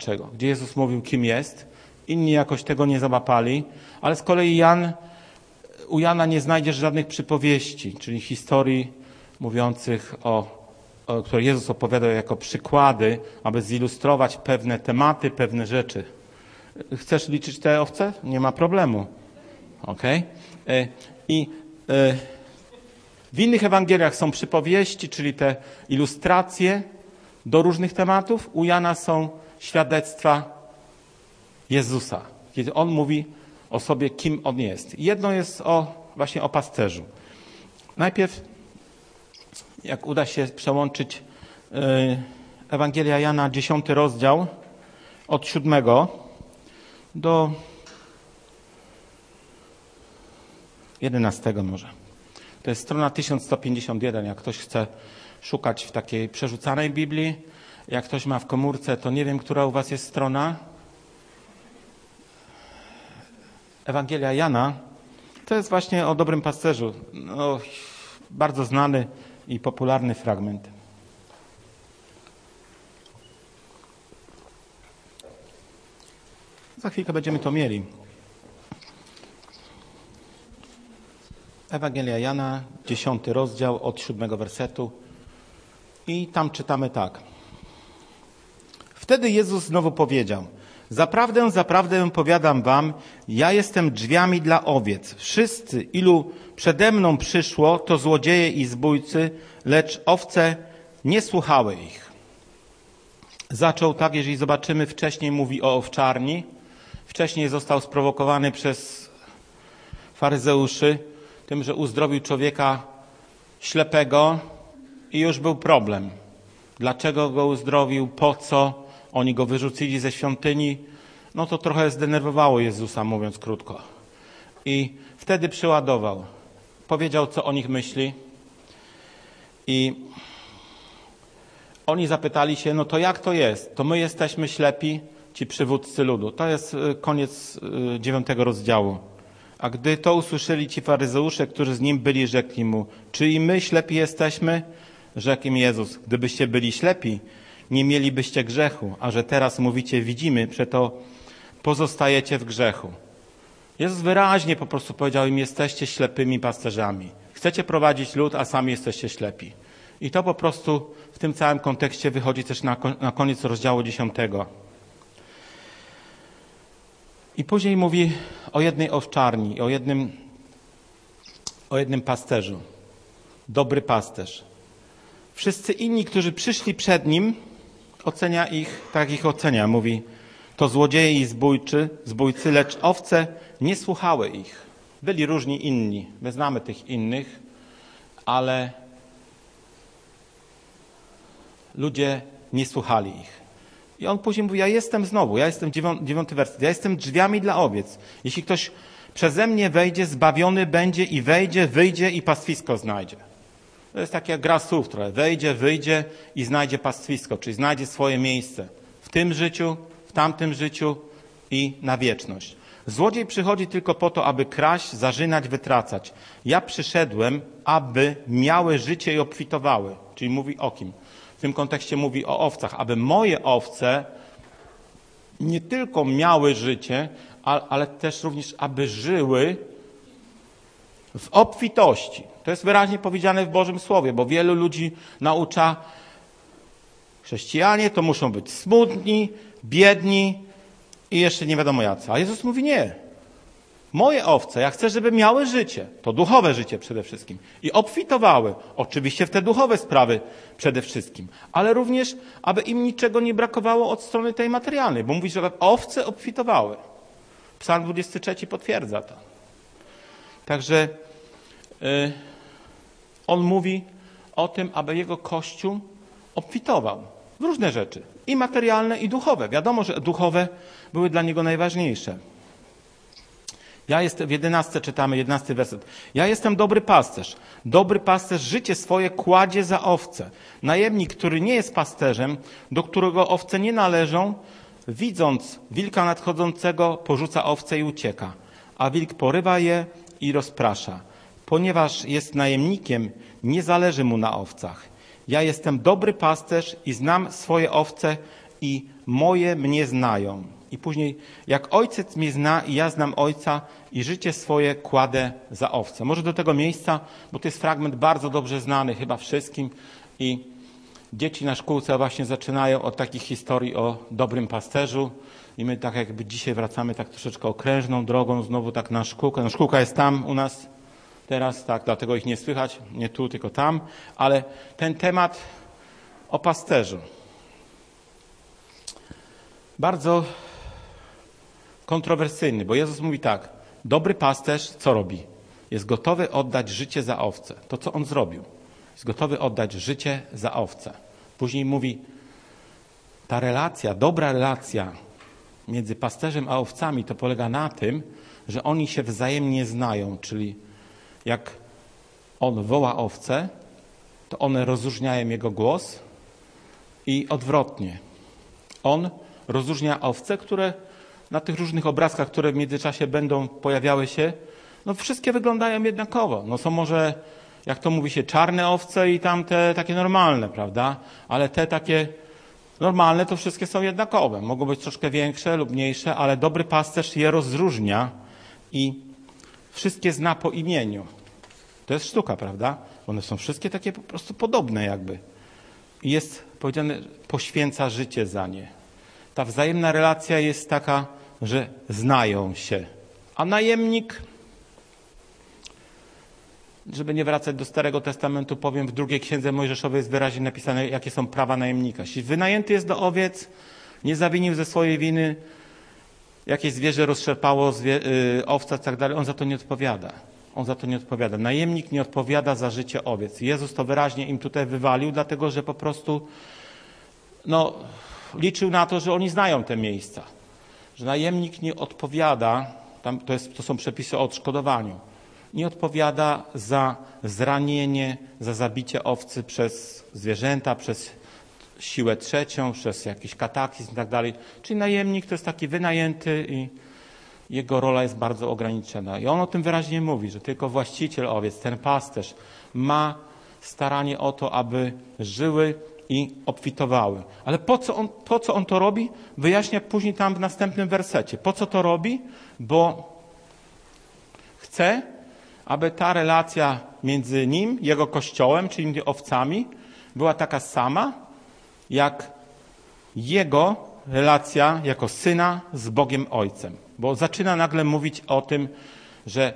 Czego? Gdzie Jezus mówił, kim jest. Inni jakoś tego nie załapali, ale z kolei Jan, u Jana nie znajdziesz żadnych przypowieści, czyli historii mówiących o, o które Jezus opowiadał jako przykłady, aby zilustrować pewne tematy, pewne rzeczy. Chcesz liczyć te owce? Nie ma problemu. Ok? I e, w innych Ewangeliach są przypowieści, czyli te ilustracje do różnych tematów. U Jana są świadectwa Jezusa, kiedy On mówi o sobie, kim On jest. Jedno jest o, właśnie o pasterzu. Najpierw, jak uda się przełączyć e, Ewangelia Jana, dziesiąty rozdział, od siódmego do jedenastego może. To jest strona 1151, jak ktoś chce szukać w takiej przerzucanej Biblii. Jak ktoś ma w komórce, to nie wiem, która u was jest strona. Ewangelia Jana to jest właśnie o dobrym pasterzu. No, bardzo znany i popularny fragment. Za chwilkę będziemy to mieli. Ewangelia Jana, dziesiąty rozdział od siódmego wersetu. I tam czytamy tak. Wtedy Jezus znowu powiedział: Zaprawdę, zaprawdę powiadam wam, ja jestem drzwiami dla owiec. Wszyscy, ilu przede mną przyszło, to złodzieje i zbójcy, lecz owce nie słuchały ich. Zaczął tak, jeżeli zobaczymy, wcześniej mówi o owczarni. Wcześniej został sprowokowany przez faryzeuszy tym, że uzdrowił człowieka ślepego i już był problem. Dlaczego go uzdrowił? Po co? Oni go wyrzucili ze świątyni. No to trochę zdenerwowało Jezusa, mówiąc krótko. I wtedy przyładował. Powiedział, co o nich myśli. I oni zapytali się, no to jak to jest? To my jesteśmy ślepi, ci przywódcy ludu. To jest y, koniec y, dziewiątego rozdziału. A gdy to usłyszeli ci faryzeusze, którzy z nim byli, rzekli mu, czy i my ślepi jesteśmy? Rzekł im Jezus, gdybyście byli ślepi, nie mielibyście grzechu, a że teraz mówicie, widzimy, przeto pozostajecie w grzechu. Jezus wyraźnie po prostu powiedział im, jesteście ślepymi pasterzami. Chcecie prowadzić lud, a sami jesteście ślepi. I to po prostu w tym całym kontekście wychodzi też na, koniec rozdziału dziesiątego. I później mówi o jednej owczarni, o jednym, o jednym pasterzu. Dobry pasterz. Wszyscy inni, którzy przyszli przed nim, ocenia ich, tak ich ocenia. Mówi, to złodzieje i zbójczy, zbójcy, lecz owce nie słuchały ich. Byli różni inni. My znamy tych innych, ale ludzie nie słuchali ich. I on później mówi, ja jestem znowu, ja jestem dziewiąty werset, ja jestem drzwiami dla owiec. Jeśli ktoś przeze mnie wejdzie, zbawiony będzie i wejdzie, wyjdzie i pastwisko znajdzie. To jest taka gra słów trochę. Wejdzie, wyjdzie i znajdzie pastwisko, czyli znajdzie swoje miejsce w tym życiu, w tamtym życiu i na wieczność. Złodziej przychodzi tylko po to, aby kraść, zarzynać, wytracać. Ja przyszedłem, aby miały życie i obfitowały. Czyli mówi o kim? W tym kontekście mówi o owcach, aby moje owce nie tylko miały życie, ale też również, aby żyły w obfitości. To jest wyraźnie powiedziane w Bożym Słowie, bo wielu ludzi naucza, chrześcijanie to muszą być smutni, biedni i jeszcze nie wiadomo jacy. A Jezus mówi nie. Moje owce, ja chcę, żeby miały życie, to duchowe życie przede wszystkim, i obfitowały, oczywiście w te duchowe sprawy przede wszystkim, ale również, aby im niczego nie brakowało od strony tej materialnej, bo mówi, że owce obfitowały. Psalm 23 potwierdza to. Także yy, on mówi o tym, aby jego kościół obfitował w różne rzeczy, i materialne, i duchowe. Wiadomo, że duchowe były dla niego najważniejsze. Ja jestem, w jedenastce czytamy, jedenasty werset. Ja jestem dobry pasterz. Dobry pasterz życie swoje kładzie za owce. Najemnik, który nie jest pasterzem, do którego owce nie należą, widząc wilka nadchodzącego, porzuca owce i ucieka. A wilk porywa je i rozprasza. Ponieważ jest najemnikiem, nie zależy mu na owcach. Ja jestem dobry pasterz i znam swoje owce i moje mnie znają. I później, jak ojciec mnie zna i ja znam ojca i życie swoje kładę za owce. Może do tego miejsca, bo to jest fragment bardzo dobrze znany chyba wszystkim i dzieci na szkółce właśnie zaczynają od takich historii o dobrym pasterzu i my tak jakby dzisiaj wracamy tak troszeczkę okrężną drogą znowu tak na szkółkę. No szkółka jest tam u nas teraz, tak, dlatego ich nie słychać, nie tu, tylko tam, ale ten temat o pasterzu. Bardzo kontrowersyjny, bo Jezus mówi tak: dobry pasterz co robi? Jest gotowy oddać życie za owce. To, co on zrobił. Jest gotowy oddać życie za owce. Później mówi, ta relacja, dobra relacja między pasterzem a owcami to polega na tym, że oni się wzajemnie znają, czyli jak on woła owce, to one rozróżniają jego głos i odwrotnie. On rozróżnia owce, które na tych różnych obrazkach, które w międzyczasie będą pojawiały się, no wszystkie wyglądają jednakowo. No są może, jak to mówi się, czarne owce i tamte takie normalne, prawda? Ale te takie normalne to wszystkie są jednakowe. Mogą być troszkę większe lub mniejsze, ale dobry pasterz je rozróżnia i wszystkie zna po imieniu. To jest sztuka, prawda? One są wszystkie takie po prostu podobne jakby. I jest powiedziane, poświęca życie za nie. Ta wzajemna relacja jest taka, że znają się. A najemnik, żeby nie wracać do Starego Testamentu, powiem, w drugiej księdze Mojżeszowej jest wyraźnie napisane, jakie są prawa najemnika. Jeśli wynajęty jest do owiec, nie zawinił ze swojej winy, jakieś zwierzę rozszerpało zwie, y, owca i tak dalej, on za to nie odpowiada. On za to nie odpowiada. Najemnik nie odpowiada za życie owiec. Jezus to wyraźnie im tutaj wywalił, dlatego że po prostu no, liczył na to, że oni znają te miejsca. Że najemnik nie odpowiada, tam to, jest, to są przepisy o odszkodowaniu, nie odpowiada za zranienie, za zabicie owcy przez zwierzęta, przez siłę trzecią, przez jakiś kataklizm i tak dalej. Czyli najemnik to jest taki wynajęty i jego rola jest bardzo ograniczona. I on o tym wyraźnie mówi, że tylko właściciel owiec, ten pasterz ma staranie o to, aby żyły i obfitowały. Ale po co, on, po co on to robi? Wyjaśnia później tam w następnym wersecie. Po co to robi? Bo chce, aby ta relacja między nim, jego kościołem, czyli owcami, była taka sama, jak jego relacja jako syna z Bogiem Ojcem. Bo zaczyna nagle mówić o tym, że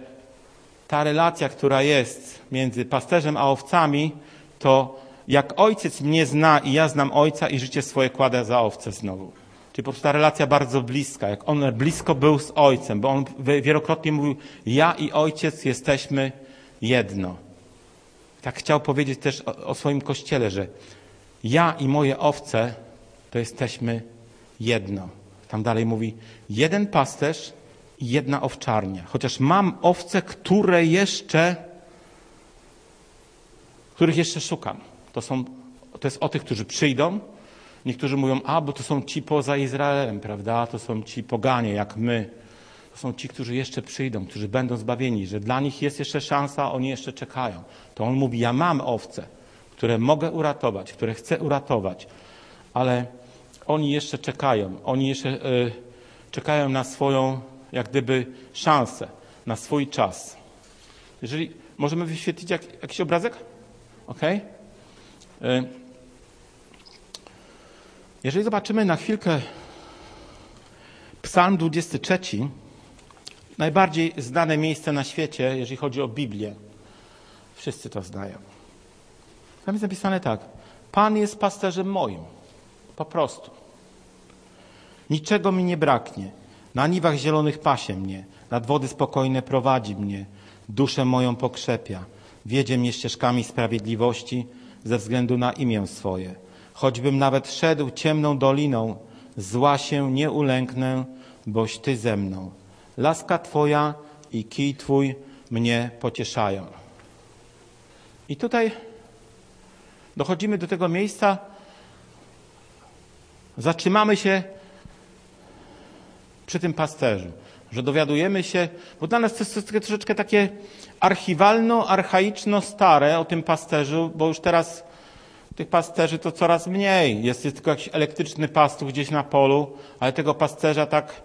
ta relacja, która jest między pasterzem a owcami, to jak ojciec mnie zna i ja znam ojca i życie swoje kładę za owce znowu. Czyli po prostu ta relacja bardzo bliska, jak on blisko był z ojcem, bo on wielokrotnie mówił, ja i ojciec jesteśmy jedno. Tak chciał powiedzieć też o, o swoim kościele, że ja i moje owce to jesteśmy jedno. Tam dalej mówi, jeden pasterz i jedna owczarnia. Chociaż mam owce, które jeszcze, których jeszcze szukam. To, są, to jest o tych, którzy przyjdą. Niektórzy mówią, a bo to są ci poza Izraelem, prawda? To są ci poganie, jak my. To są ci, którzy jeszcze przyjdą, którzy będą zbawieni, że dla nich jest jeszcze szansa, oni jeszcze czekają. To on mówi, ja mam owce, które mogę uratować, które chcę uratować, ale oni jeszcze czekają. Oni jeszcze y, czekają na swoją, jak gdyby, szansę, na swój czas. Jeżeli możemy wyświetlić jak, jakiś obrazek? Ok? Jeżeli zobaczymy na chwilkę Psalm 23, najbardziej znane miejsce na świecie, jeżeli chodzi o Biblię. Wszyscy to znają. Tam jest napisane tak. Pan jest pasterzem moim. Po prostu. Niczego mi nie braknie. Na niwach zielonych pasie mnie, nad wody spokojne prowadzi mnie, duszę moją pokrzepia, wiedzie mnie ścieżkami sprawiedliwości ze względu na imię swoje. Choćbym nawet szedł ciemną doliną, zła się nie ulęknę, boś Ty ze mną. Laska Twoja i kij Twój mnie pocieszają. I tutaj dochodzimy do tego miejsca, zatrzymamy się przy tym pasterzu, że dowiadujemy się, bo dla nas to jest troszeczkę takie archiwalno, archaiczno stare o tym pasterzu, bo już teraz Tych pasterzy to coraz mniej. Jest, jest tylko jakiś elektryczny pastuch gdzieś na polu, ale tego pasterza tak,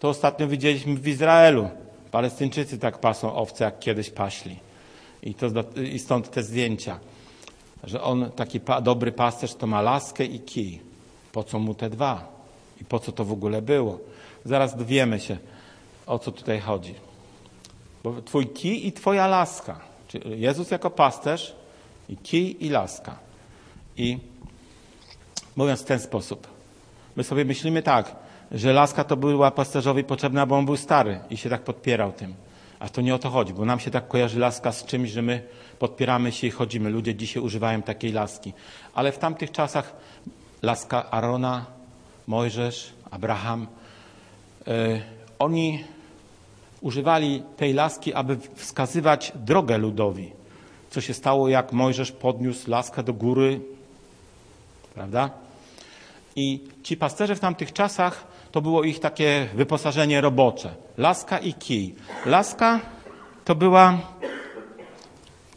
to ostatnio widzieliśmy w Izraelu. Palestyńczycy tak pasą owce, jak kiedyś paśli. I, to, I stąd te zdjęcia, że on, taki pa, dobry pasterz, to ma laskę i kij. Po co mu te dwa? I po co to w ogóle było? Zaraz dowiemy się, o co tutaj chodzi. Bo twój kij i twoja laska. Czyli Jezus jako pasterz i kij i laska. I mówiąc w ten sposób, my sobie myślimy tak, że laska to była pasterzowi potrzebna, bo on był stary i się tak podpierał tym. A to nie o to chodzi, bo nam się tak kojarzy laska z czymś, że my podpieramy się i chodzimy. Ludzie dzisiaj używają takiej laski. Ale w tamtych czasach laska Arona, Mojżesz, Abraham, yy, oni używali tej laski, aby wskazywać drogę ludowi. Co się stało, jak Mojżesz podniósł laskę do góry, prawda? I ci pasterze w tamtych czasach to było ich takie wyposażenie robocze. Laska i kij. Laska to była,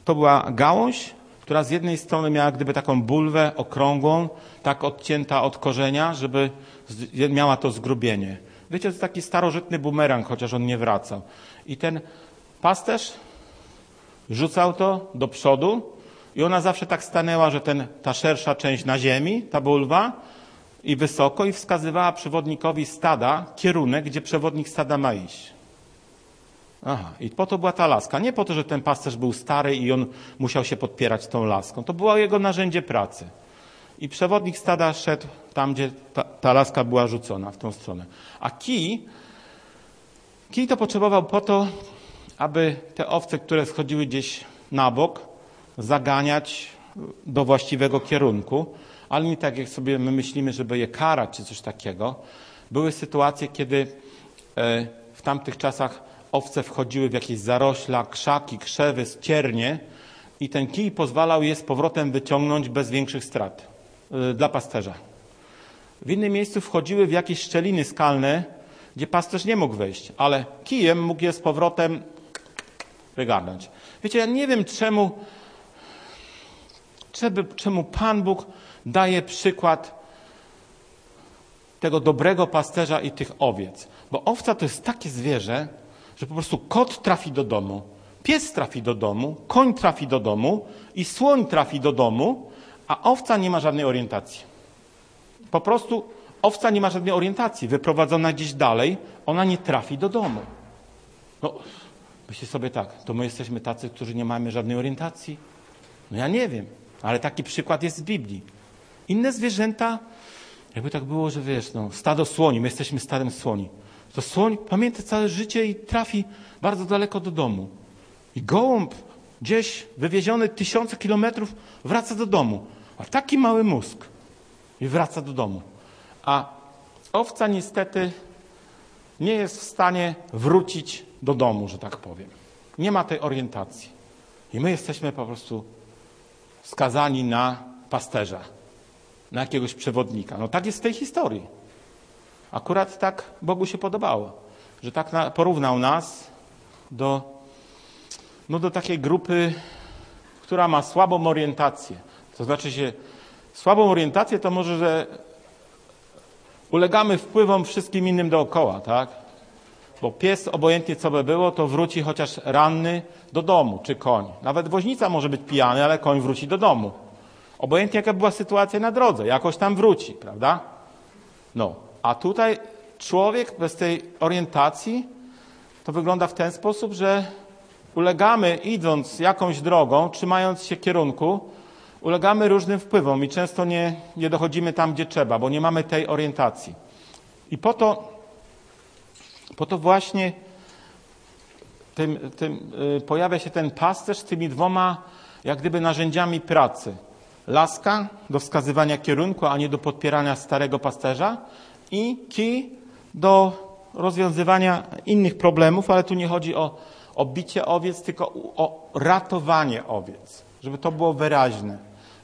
to była gałąź, która z jednej strony miała gdyby taką bulwę okrągłą, tak odcięta od korzenia, żeby miała to zgrubienie. Wiecie, to taki starożytny bumerang, chociaż on nie wracał. I ten pasterz rzucał to do przodu i ona zawsze tak stanęła, że ten, ta szersza część na ziemi, ta bulwa, i wysoko i wskazywała przewodnikowi stada kierunek, gdzie przewodnik stada ma iść. Aha, i po to była ta laska. Nie po to, że ten pasterz był stary i on musiał się podpierać tą laską. To było jego narzędzie pracy. I przewodnik stada szedł tam, gdzie ta, ta laska była rzucona, w tą stronę. A kij, kij to potrzebował po to, aby te owce, które schodziły gdzieś na bok, zaganiać do właściwego kierunku ale nie tak jak sobie my myślimy, żeby je karać czy coś takiego. Były sytuacje, kiedy e, w tamtych czasach owce wchodziły w jakieś zarośla, krzaki, krzewy, ściernie i ten kij pozwalał je z powrotem wyciągnąć bez większych strat e, dla pasterza. W innym miejscu wchodziły w jakieś szczeliny skalne, gdzie pasterz nie mógł wejść, ale kijem mógł je z powrotem wygarnąć. Wiecie, ja nie wiem czemu, czemu Pan Bóg daje przykład tego dobrego pasterza i tych owiec. Bo owca to jest takie zwierzę, że po prostu kot trafi do domu, pies trafi do domu, koń trafi do domu i słoń trafi do domu, a owca nie ma żadnej orientacji. Po prostu owca nie ma żadnej orientacji. Wyprowadzona gdzieś dalej, ona nie trafi do domu. No, myślę sobie tak, to my jesteśmy tacy, którzy nie mamy żadnej orientacji? No ja nie wiem, ale taki przykład jest z Biblii. Inne zwierzęta, jakby tak było, że wiesz, no, stado słoni, my jesteśmy stadem słoni. To słoń pamięta całe życie i trafi bardzo daleko do domu. I gołąb gdzieś wywieziony tysiące kilometrów wraca do domu. A taki mały mózg i wraca do domu. A owca niestety nie jest w stanie wrócić do domu, że tak powiem. Nie ma tej orientacji. I my jesteśmy po prostu skazani na pasterza na jakiegoś przewodnika. No tak jest w tej historii. Akurat tak Bogu się podobało, że tak na, porównał nas do, no do takiej grupy, która ma słabą orientację. To znaczy się, słabą orientację to może, że ulegamy wpływom wszystkim innym dookoła, tak? Bo pies, obojętnie co by było, to wróci chociaż ranny do domu, czy koń. Nawet woźnica może być pijany, ale koń wróci do domu. Obojętnie jaka była sytuacja na drodze, jakoś tam wróci, prawda? No, a tutaj człowiek bez tej orientacji to wygląda w ten sposób, że ulegamy idąc jakąś drogą, trzymając się kierunku, ulegamy różnym wpływom i często nie, nie dochodzimy tam, gdzie trzeba, bo nie mamy tej orientacji. I po to, po to właśnie tym, tym, y, pojawia się ten pasterz z tymi dwoma jak gdyby narzędziami pracy – laska do wskazywania kierunku, a nie do podpierania starego pasterza i kij do rozwiązywania innych problemów, ale tu nie chodzi o, o bicie owiec, tylko o ratowanie owiec, żeby to było wyraźne.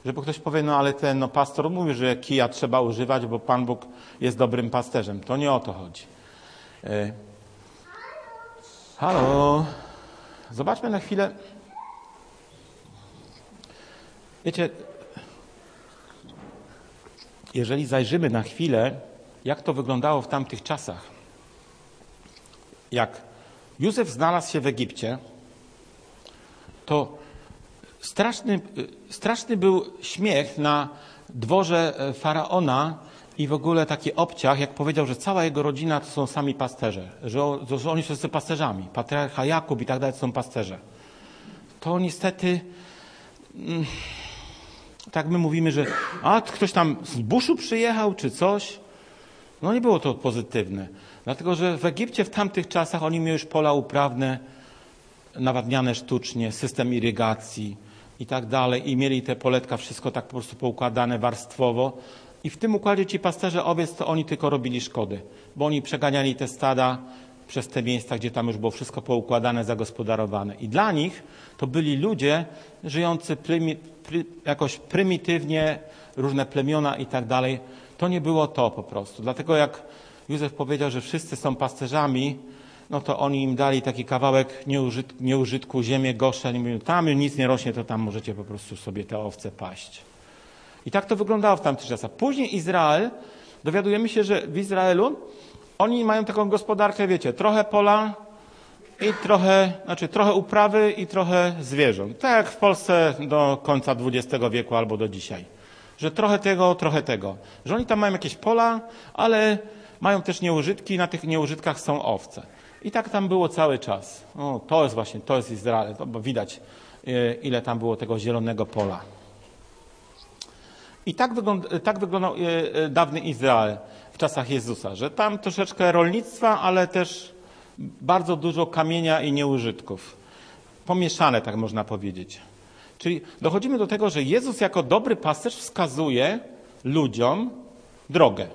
Żeby ktoś powie, no ale ten no, pastor mówi, że kija trzeba używać, bo Pan Bóg jest dobrym pasterzem. To nie o to chodzi. E... Halo. Zobaczmy na chwilę. Wiecie, jeżeli zajrzymy na chwilę, jak to wyglądało w tamtych czasach, jak Józef znalazł się w Egipcie, to straszny, straszny był śmiech na dworze e, faraona i w ogóle taki obciach, jak powiedział, że cała jego rodzina to są sami pasterze, że, że oni są wszyscy pasterzami. Patriarcha Jakub i tak dalej to są pasterze. To niestety, mm, tak my mówimy, że a ktoś tam z buszu przyjechał czy coś. No nie było to pozytywne. Dlatego, że w Egipcie w tamtych czasach oni mieli już pola uprawne, nawadniane sztucznie, system irygacji i tak dalej. I mieli te poletka, wszystko tak po prostu poukładane warstwowo. I w tym układzie ci pasterze owiec, to oni tylko robili szkody, bo oni przeganiali te stada przez te miejsca, gdzie tam już było wszystko poukładane, zagospodarowane. I dla nich to byli ludzie żyjący prymi, pry, jakoś prymitywnie, różne plemiona i tak dalej. To nie było to po prostu. Dlatego jak Józef powiedział, że wszyscy są pasterzami, no to oni im dali taki kawałek nieużyt, nieużytku, ziemię Goszen i mówią, tam nic nie rośnie, to tam możecie po prostu sobie te owce paść. I tak to wyglądało w tamtych czasach. Później Izrael, dowiadujemy się, że w Izraelu oni mają taką gospodarkę, wiecie, trochę pola i trochę, znaczy trochę uprawy i trochę zwierząt. Tak jak w Polsce do końca XX wieku albo do dzisiaj. Że trochę tego, trochę tego. Że oni tam mają jakieś pola, ale mają też nieużytki i na tych nieużytkach są owce. I tak tam było cały czas. O, to jest właśnie, to jest Izrael, to, bo widać e, ile tam było tego zielonego pola. I tak, wygląda, tak wyglądał e, e, dawny Izrael w czasach Jezusa, że tam troszeczkę rolnictwa, ale też bardzo dużo kamienia i nieużytków. Pomieszane, tak można powiedzieć. Czyli dochodzimy do tego, że Jezus jako dobry pasterz wskazuje ludziom drogę.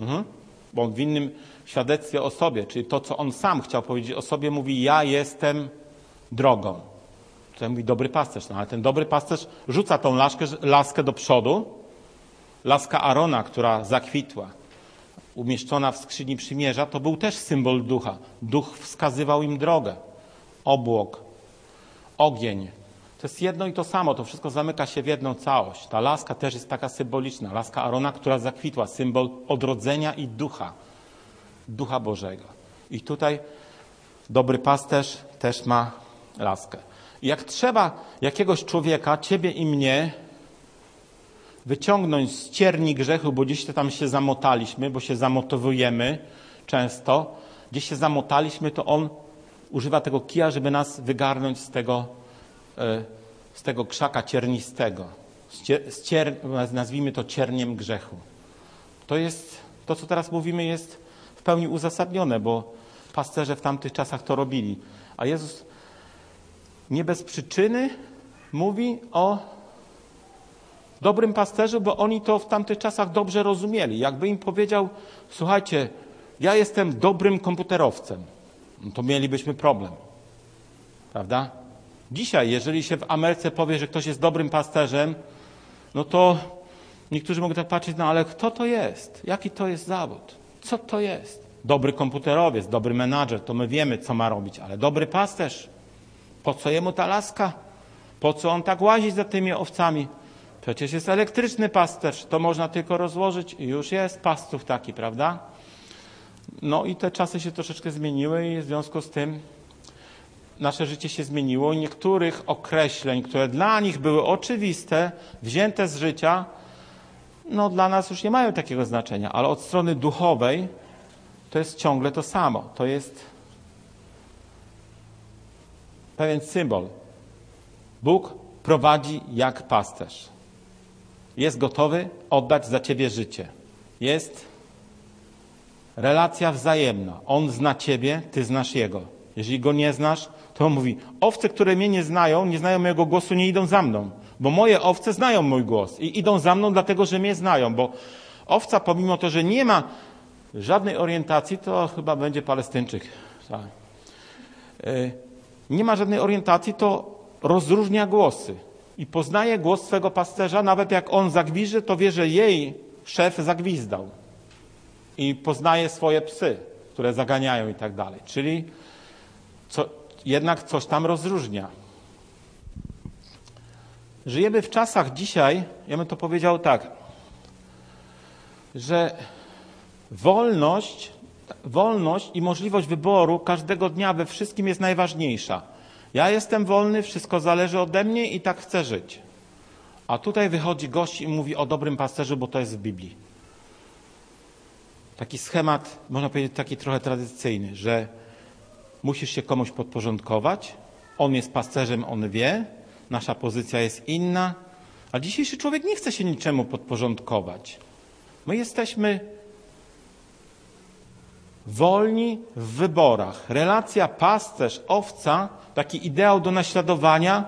Mhm. Bo on w innym świadectwie o sobie, czyli to, co on sam chciał powiedzieć o sobie, mówi: Ja jestem drogą. To mówi dobry pasterz, no ale ten dobry pasterz rzuca tą laskę, laskę do przodu, laska Arona, która zakwitła, umieszczona w skrzyni przymierza, to był też symbol ducha. Duch wskazywał im drogę. Obłok, ogień. To jest jedno i to samo, to wszystko zamyka się w jedną całość. Ta laska też jest taka symboliczna. Laska Arona, która zakwitła, symbol odrodzenia i ducha. Ducha Bożego. I tutaj dobry pasterz też ma laskę. Jak trzeba jakiegoś człowieka, ciebie i mnie, wyciągnąć z cierni grzechu, bo gdzieś tam się zamotaliśmy, bo się zamotowujemy często, gdzieś się zamotaliśmy, to on używa tego kija, żeby nas wygarnąć z tego, z tego krzaka ciernistego. Z cier, nazwijmy to cierniem grzechu. To jest, to co teraz mówimy jest w pełni uzasadnione, bo pasterze w tamtych czasach to robili. A Jezus nie bez przyczyny mówi o dobrym pasterzu, bo oni to w tamtych czasach dobrze rozumieli. Jakby im powiedział, słuchajcie, ja jestem dobrym komputerowcem, no to mielibyśmy problem. Prawda? Dzisiaj, jeżeli się w Ameryce powie, że ktoś jest dobrym pasterzem, no to niektórzy mogą tak patrzeć, no ale kto to jest? Jaki to jest zawód? Co to jest? Dobry komputerowiec, dobry menadżer, to my wiemy, co ma robić, ale dobry pasterz, po co jemu ta laska? Po co on tak łazi za tymi owcami? Przecież jest elektryczny pasterz, to można tylko rozłożyć i już jest pastów taki, prawda? No i te czasy się troszeczkę zmieniły i w związku z tym nasze życie się zmieniło i niektórych określeń, które dla nich były oczywiste, wzięte z życia, no dla nas już nie mają takiego znaczenia, ale od strony duchowej to jest ciągle to samo. To jest pewien symbol. Bóg prowadzi jak pasterz. Jest gotowy oddać za ciebie życie. Jest relacja wzajemna. On zna ciebie, ty znasz jego. Jeżeli go nie znasz, to on mówi: Owce, które mnie nie znają, nie znają mojego głosu, nie idą za mną. Bo moje owce znają mój głos i idą za mną, dlatego że mnie znają. Bo owca, pomimo to, że nie ma żadnej orientacji, to chyba będzie Palestyńczyk. E, nie ma żadnej orientacji, to rozróżnia głosy i poznaje głos swego pasterza, nawet jak on zagwiży, to wie, że jej szef zagwizdał. I poznaje swoje psy, które zaganiają i tak dalej. Czyli co, jednak coś tam rozróżnia. Żyjemy w czasach dzisiaj, ja bym to powiedział tak, że wolność, wolność i możliwość wyboru każdego dnia we wszystkim jest najważniejsza. Ja jestem wolny, wszystko zależy ode mnie i tak chcę żyć. A tutaj wychodzi gość i mówi o dobrym pasterzu, bo to jest w Biblii. Taki schemat, można powiedzieć, taki trochę tradycyjny, że musisz się komuś podporządkować, on jest pasterzem, on wie, nasza pozycja jest inna, a dzisiejszy człowiek nie chce się niczemu podporządkować. My jesteśmy wolni w wyborach. Relacja pasterz-owca, taki ideał do naśladowania,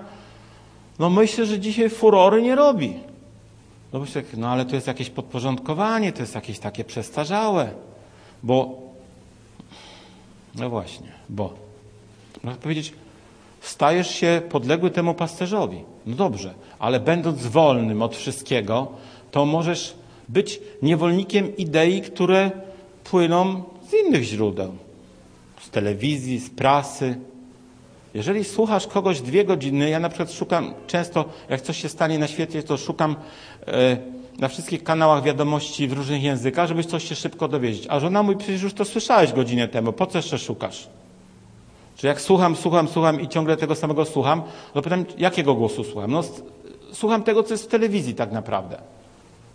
no myślę, że dzisiaj furory nie robi. No myślę, no ale to jest jakieś podporządkowanie, to jest jakieś takie przestarzałe, bo, no właśnie, bo, można powiedzieć, stajesz się podległy temu pasterzowi. No dobrze, ale będąc wolnym od wszystkiego, to możesz być niewolnikiem idei, które płyną z innych źródeł. Z telewizji, z prasy. Jeżeli słuchasz kogoś dwie godziny, ja na przykład szukam często, jak coś się stanie na świecie, to szukam e, na wszystkich kanałach wiadomości w różnych językach, żebyś coś się szybko dowiedzieć. A żona mówi, przecież już to słyszałeś godzinę temu, po co jeszcze szukasz? Czy jak słucham, słucham, słucham i ciągle tego samego słucham, to pytam, jakiego głosu słucham? No, słucham tego, co jest w telewizji tak naprawdę.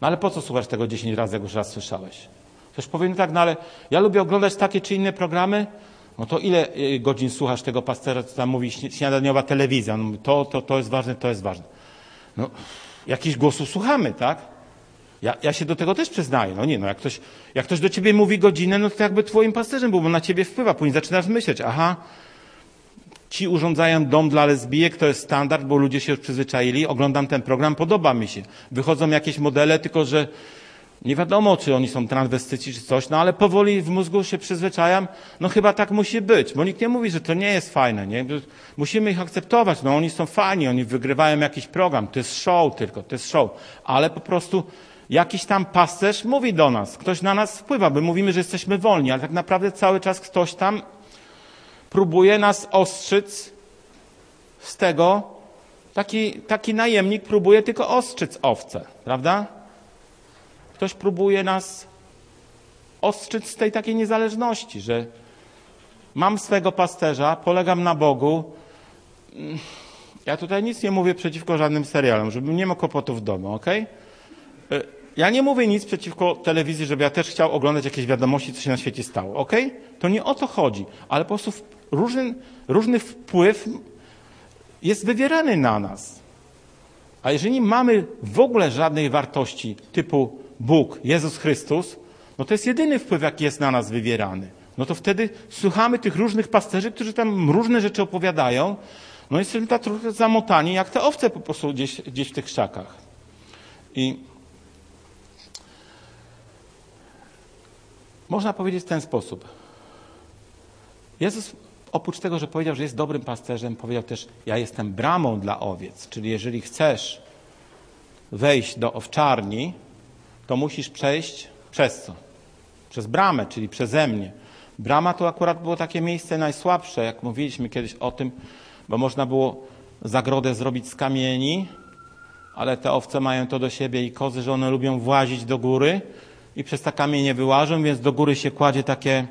No ale po co słuchasz tego 10 razy, jak już raz słyszałeś? Ktoś powie, no tak, no ale ja lubię oglądać takie czy inne programy, no to ile y, godzin słuchasz tego pastera, co tam mówi śniadaniowa telewizja? No, to, to, to jest ważne, to jest ważne. No, jakiś głosu słuchamy, tak? Ja, ja się do tego też przyznaję. No nie, no jak ktoś, jak ktoś do ciebie mówi godzinę, no to jakby twoim pasterzem był, bo na ciebie wpływa. Później zaczynasz myśleć, aha, ci urządzają dom dla lesbijek, to jest standard, bo ludzie się już przyzwyczaili. Oglądam ten program, podoba mi się. Wychodzą jakieś modele, tylko że nie wiadomo, czy oni są transwestyci, czy coś, no ale powoli w mózgu się przyzwyczajam, no chyba tak musi być, bo nikt nie mówi, że to nie jest fajne, nie? Musimy ich akceptować, no oni są fajni, oni wygrywają jakiś program, to jest show tylko, to jest show, ale po prostu jakiś tam pasterz mówi do nas, ktoś na nas wpływa, my mówimy, że jesteśmy wolni, ale tak naprawdę cały czas ktoś tam próbuje nas ostrzyc z tego, taki, taki najemnik próbuje tylko ostrzyc owce, prawda? Ktoś próbuje nas ostrzyc z tej takiej niezależności, że mam swego pasterza, polegam na Bogu. Ja tutaj nic nie mówię przeciwko żadnym serialom, żebym nie miał kłopotów w domu, ok? Ja nie mówię nic przeciwko telewizji, żeby ja też chciał oglądać jakieś wiadomości, co się na świecie stało, ok? To nie o to chodzi, ale po prostu różny, różny wpływ jest wywierany na nas. A jeżeli mamy w ogóle żadnej wartości typu Bóg, Jezus Chrystus, no to jest jedyny wpływ, jaki jest na nas wywierany. No to wtedy słuchamy tych różnych pasterzy, którzy tam różne rzeczy opowiadają. No jesteśmy tak trochę zamotani, jak te owce po prostu gdzieś, gdzieś w tych krzakach. I można powiedzieć w ten sposób. Jezus oprócz tego, że powiedział, że jest dobrym pasterzem, powiedział też, ja jestem bramą dla owiec. Czyli jeżeli chcesz wejść do owczarni, to musisz przejść przez co? Przez bramę, czyli przeze mnie. Brama to akurat było takie miejsce najsłabsze, jak mówiliśmy kiedyś o tym, bo można było zagrodę zrobić z kamieni, ale te owce mają to do siebie i kozy, że one lubią włazić do góry i przez te kamienie wyłażą, więc do góry się kładzie takie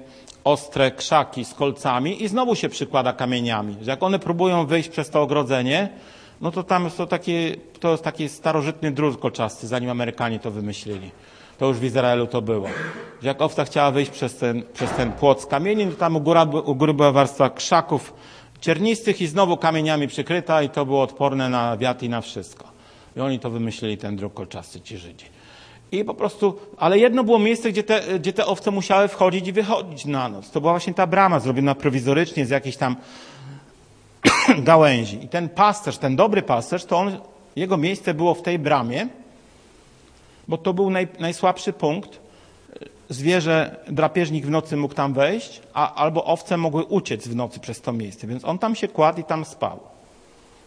ostre krzaki z kolcami i znowu się przykłada kamieniami. Że jak one próbują wyjść przez to ogrodzenie, no to tam jest to taki, to jest taki starożytny drut kolczasty, zanim Amerykanie to wymyślili. To już w Izraelu to było. Że jak owca chciała wyjść przez ten, przez ten płot z kamieni, to tam u, góra, u góry była warstwa krzaków ciernistych i znowu kamieniami przykryta i to było odporne na wiatr i na wszystko. I oni to wymyślili, ten drut kolczasty, ci Żydzi. I po prostu, ale jedno było miejsce, gdzie te, gdzie te owce musiały wchodzić i wychodzić na noc. To była właśnie ta brama zrobiona prowizorycznie z jakiejś tam gałęzi. I ten pasterz, ten dobry pasterz, to on, jego miejsce było w tej bramie, bo to był naj, najsłabszy punkt. Zwierzę, drapieżnik w nocy mógł tam wejść, a, albo owce mogły uciec w nocy przez to miejsce. Więc on tam się kładł i tam spał.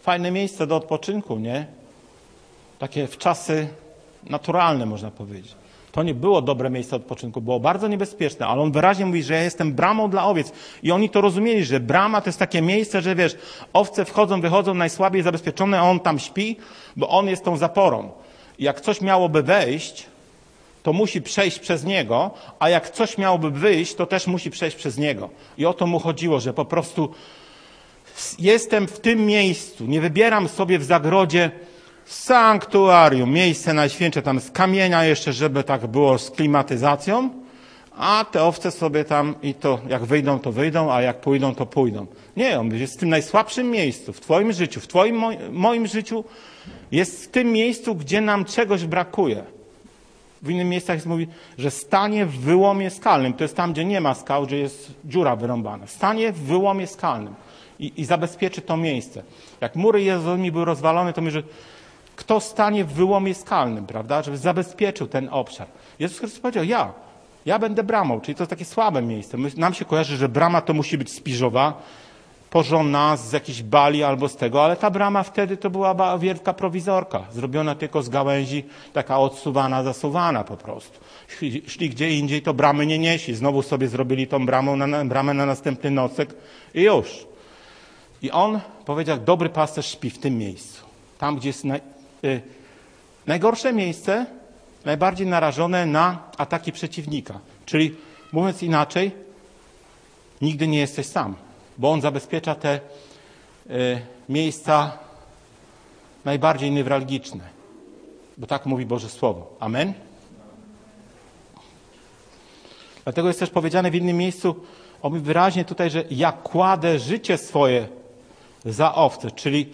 Fajne miejsce do odpoczynku, nie? Takie w czasy naturalne, można powiedzieć. To nie było dobre miejsce odpoczynku, było bardzo niebezpieczne, ale on wyraźnie mówi, że ja jestem bramą dla owiec. I oni to rozumieli, że brama to jest takie miejsce, że wiesz, owce wchodzą, wychodzą najsłabiej zabezpieczone, a on tam śpi, bo on jest tą zaporą. I jak coś miałoby wejść, to musi przejść przez niego, a jak coś miałoby wyjść, to też musi przejść przez niego. I o to mu chodziło, że po prostu jestem w tym miejscu, nie wybieram sobie w zagrodzie sanktuarium, miejsce najświętsze, tam z kamienia jeszcze, żeby tak było z klimatyzacją, a te owce sobie tam i to jak wyjdą, to wyjdą, a jak pójdą, to pójdą. Nie, on jest w tym najsłabszym miejscu, w Twoim życiu, w Twoim, moim życiu, jest w tym miejscu, gdzie nam czegoś brakuje. W innych miejscach jest mówi, że stanie w wyłomie skalnym. To jest tam, gdzie nie ma skał, gdzie jest dziura wyrąbana. Stanie w wyłomie skalnym i, i zabezpieczy to miejsce. Jak mury Jerozolimy były rozwalone, to mówi, że kto stanie w wyłomie skalnym, prawda, żeby zabezpieczył ten obszar. Jezus Chrystus powiedział, ja, ja będę bramą, czyli to takie słabe miejsce. My, nam się kojarzy, że brama to musi być spiżowa, porządna z jakiejś bali albo z tego, ale ta brama wtedy to była wielka prowizorka, zrobiona tylko z gałęzi, taka odsuwana, zasuwana po prostu. Szli, gdzie indziej, to bramy nie nieśli. Znowu sobie zrobili tą bramą na, bramę na następny nocek i już. I on powiedział, dobry pasterz śpi w tym miejscu. Tam, gdzie jest naj, najgorsze miejsce, najbardziej narażone na ataki przeciwnika. Czyli mówiąc inaczej, nigdy nie jesteś sam bo On zabezpiecza te y, miejsca najbardziej newralgiczne. Bo tak mówi Boże Słowo. Amen? Dlatego jest też powiedziane w innym miejscu, o wyraźnie tutaj, że ja kładę życie swoje za owce, czyli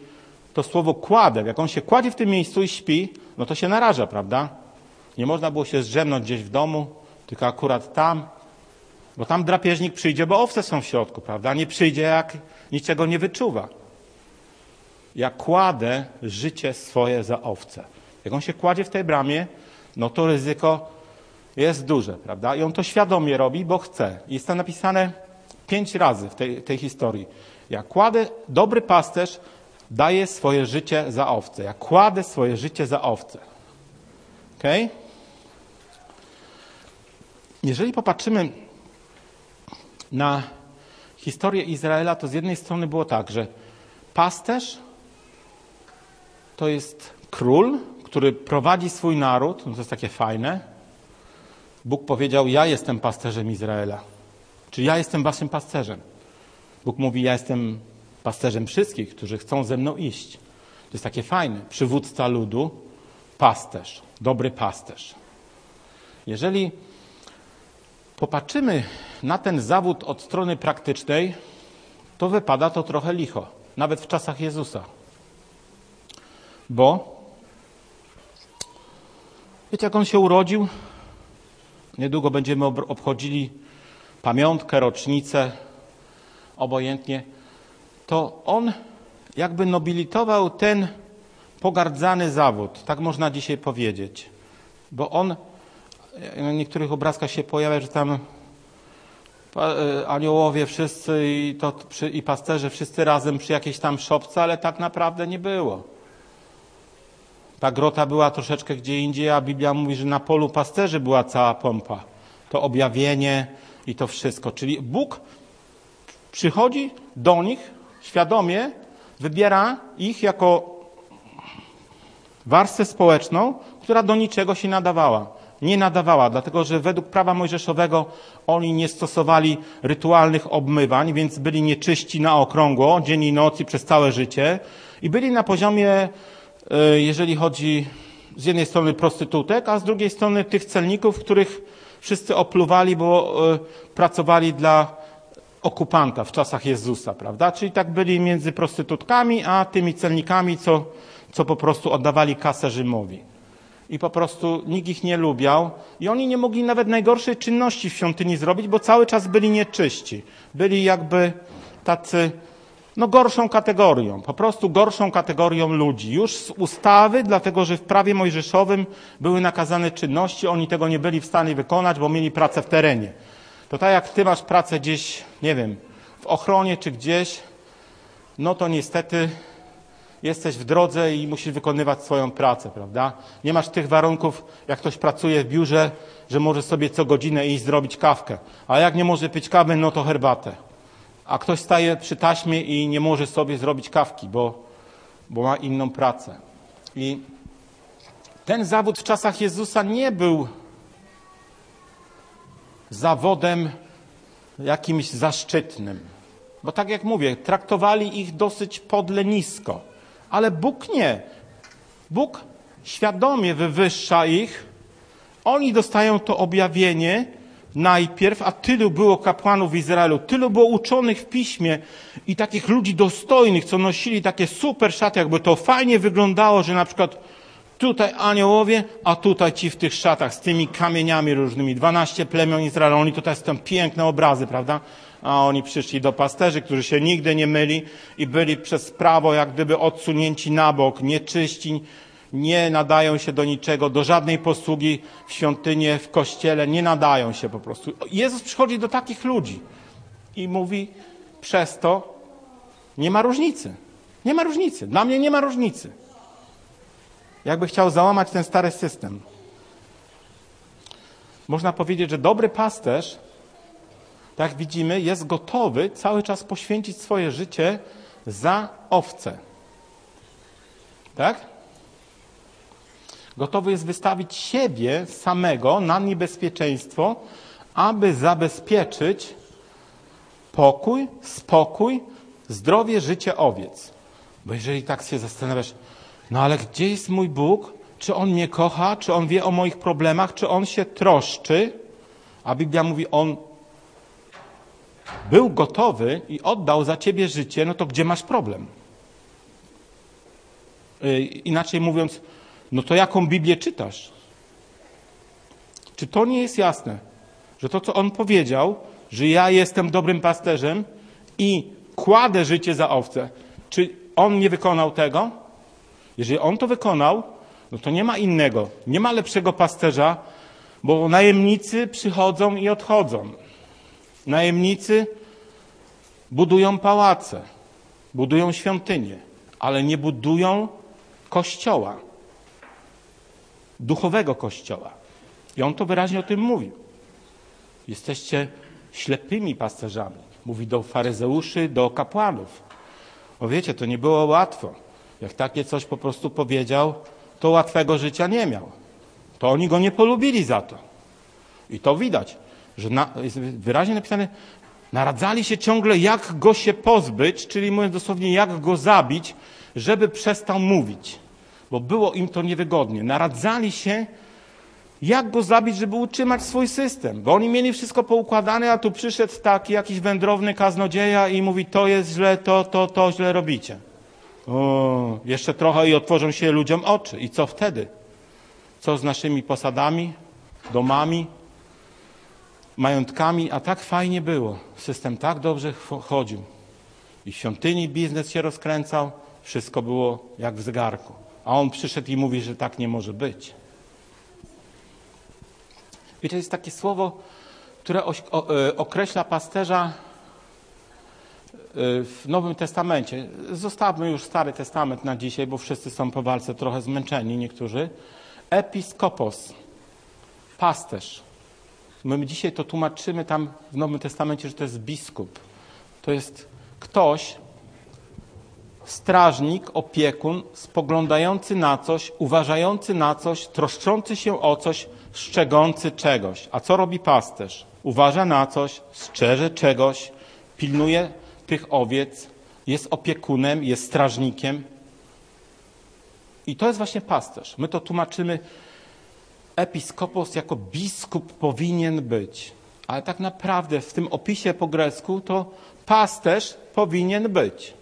to słowo kładę, jak on się kładzie w tym miejscu i śpi, no to się naraża, prawda? Nie można było się zdrzemnąć gdzieś w domu, tylko akurat tam bo tam drapieżnik przyjdzie, bo owce są w środku, prawda? Nie przyjdzie, jak niczego nie wyczuwa. Ja kładę życie swoje za owce. Jak on się kładzie w tej bramie, no to ryzyko jest duże, prawda? I on to świadomie robi, bo chce. Jest to napisane pięć razy w tej, tej historii. Ja kładę, dobry pasterz daje swoje życie za owce. Ja kładę swoje życie za owce. Okay? Jeżeli popatrzymy na historię Izraela, to z jednej strony było tak, że pasterz to jest król, który prowadzi swój naród, no to jest takie fajne. Bóg powiedział: Ja jestem pasterzem Izraela. Czyli ja jestem waszym pasterzem. Bóg mówi: Ja jestem pasterzem wszystkich, którzy chcą ze mną iść. To jest takie fajne. Przywódca ludu, pasterz, dobry pasterz. Jeżeli popatrzymy na ten zawód od strony praktycznej, to wypada to trochę licho, nawet w czasach Jezusa. Bo wiecie, jak on się urodził? Niedługo będziemy obchodzili pamiątkę, rocznicę, obojętnie. To on jakby nobilitował ten pogardzany zawód, tak można dzisiaj powiedzieć. Bo on na niektórych obrazkach się pojawia, że tam e, aniołowie wszyscy i, to, i pasterze wszyscy razem przy jakiejś tam szopce, ale tak naprawdę nie było. Ta grota była troszeczkę gdzie indziej, a Biblia mówi, że na polu pasterzy była cała pompa. To objawienie i to wszystko. Czyli Bóg przychodzi do nich świadomie, wybiera ich jako warstwę społeczną, która do niczego się nadawała. Nie nadawała, dlatego że według prawa mojżeszowego oni nie stosowali rytualnych obmywań, więc byli nieczyści na okrągło, dzień i noc i przez całe życie. I byli na poziomie, e, jeżeli chodzi z jednej strony prostytutek, a z drugiej strony tych celników, których wszyscy opluwali, bo e, pracowali dla okupanta w czasach Jezusa, prawda? Czyli tak byli między prostytutkami, a tymi celnikami, co, co po prostu oddawali kasę Rzymowi i po prostu nikt ich nie lubiał i oni nie mogli nawet najgorszej czynności w świątyni zrobić, bo cały czas byli nieczyści. Byli jakby tacy, no gorszą kategorią, po prostu gorszą kategorią ludzi. Już z ustawy, dlatego że w prawie mojżeszowym były nakazane czynności, oni tego nie byli w stanie wykonać, bo mieli pracę w terenie. To tak jak ty masz pracę gdzieś, nie wiem, w ochronie czy gdzieś, no to niestety jesteś w drodze i musisz wykonywać swoją pracę, prawda? Nie masz tych warunków, jak ktoś pracuje w biurze, że może sobie co godzinę iść zrobić kawkę. A jak nie może pić kawy, no to herbatę. A ktoś staje przy taśmie i nie może sobie zrobić kawki, bo, bo ma inną pracę. I ten zawód w czasach Jezusa nie był zawodem jakimś zaszczytnym. Bo tak jak mówię, traktowali ich dosyć podle nisko. Ale Bóg nie. Bóg świadomie wywyższa ich. Oni dostają to objawienie najpierw, a tylu było kapłanów w Izraelu, tylu było uczonych w piśmie i takich ludzi dostojnych, co nosili takie super szaty, jakby to fajnie wyglądało, że na przykład tutaj aniołowie, a tutaj ci w tych szatach z tymi kamieniami różnymi, 12 plemion Izraela, oni tutaj są piękne obrazy, prawda? A oni przyszli do pasterzy, którzy się nigdy nie myli i byli przez prawo jak gdyby odsunięci na bok, nieczyści, nie nadają się do niczego, do żadnej posługi w świątyni, w kościele, nie nadają się po prostu. Jezus przychodzi do takich ludzi i mówi przez to nie ma różnicy. Nie ma różnicy. Dla mnie nie ma różnicy. Jakby chciał załamać ten stary system. Można powiedzieć, że dobry pasterz, tak jak widzimy, jest gotowy cały czas poświęcić swoje życie za owce. Tak? Gotowy jest wystawić siebie samego na niebezpieczeństwo, aby zabezpieczyć pokój, spokój, zdrowie, życie owiec. Bo jeżeli tak się zastanawiasz, no ale gdzie jest mój Bóg? Czy On mnie kocha? Czy On wie o moich problemach? Czy On się troszczy? A Biblia mówi, On był gotowy i oddał za ciebie życie, no to gdzie masz problem? Yy, inaczej mówiąc, no to jaką Biblię czytasz? Czy to nie jest jasne, że to, co on powiedział, że ja jestem dobrym pasterzem i kładę życie za owce, czy on nie wykonał tego? Jeżeli on to wykonał, no to nie ma innego, nie ma lepszego pasterza, bo najemnicy przychodzą i odchodzą. Najemnicy budują pałace, budują świątynie, ale nie budują kościoła duchowego kościoła. I on to wyraźnie o tym mówił. Jesteście ślepymi pasterzami. Mówi do faryzeuszy, do kapłanów. O wiecie, to nie było łatwo. Jak takie coś po prostu powiedział, to łatwego życia nie miał. To oni go nie polubili za to. I to widać, że na, jest wyraźnie napisane, naradzali się ciągle, jak go się pozbyć, czyli mówiąc dosłownie, jak go zabić, żeby przestał mówić bo było im to niewygodnie. Naradzali się, jak go zabić, żeby utrzymać swój system, bo oni mieli wszystko poukładane, a tu przyszedł taki jakiś wędrowny kaznodzieja i mówi, to jest źle, to, to, to źle robicie. O, jeszcze trochę i otworzą się ludziom oczy. I co wtedy? Co z naszymi posadami, domami, majątkami? A tak fajnie było. System tak dobrze chodził. I w świątyni biznes się rozkręcał, wszystko było jak w zegarku. A on przyszedł i mówi, że tak nie może być. Wiecie, jest takie słowo, które e, określa pasterza w Nowym Testamencie. Zostawmy już Stary Testament na dzisiaj, bo wszyscy są po walce trochę zmęczeni, niektórzy. Episkopos, pasterz. My dzisiaj to tłumaczymy tam w Nowym Testamencie, że to jest biskup. To jest ktoś, strażnik, opiekun, spoglądający na coś, uważający na coś, troszczący się o coś, strzegący czegoś. A co robi pasterz? Uważa na coś, strzeże czegoś, pilnuje tych owiec, jest opiekunem, jest strażnikiem. I to jest właśnie pasterz. My to tłumaczymy, episkopos jako biskup powinien być. Ale tak naprawdę w tym opisie po grecku to pasterz powinien być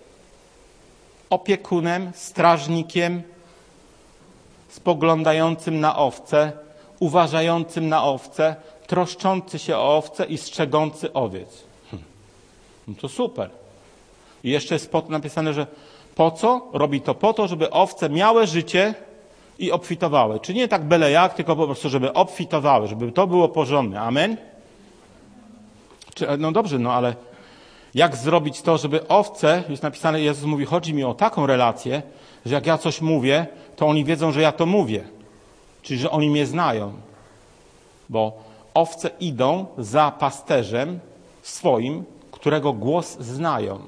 opiekunem, strażnikiem, spoglądającym na owce, uważającym na owce, troszczący się o owce i strzegący owiec. No to super. I jeszcze jest napisane, że po co? Robi to po to, żeby owce miały życie i obfitowały. Czy nie tak byle jak, tylko po prostu, żeby obfitowały, żeby to było porządne. Amen? Czy, no dobrze, no ale jak zrobić to, żeby owce, jest napisane, Jezus mówi, chodzi mi o taką relację, że jak ja coś mówię, to oni wiedzą, że ja to mówię. Czyli, że oni mnie znają. Bo owce idą za pasterzem swoim, którego głos znają.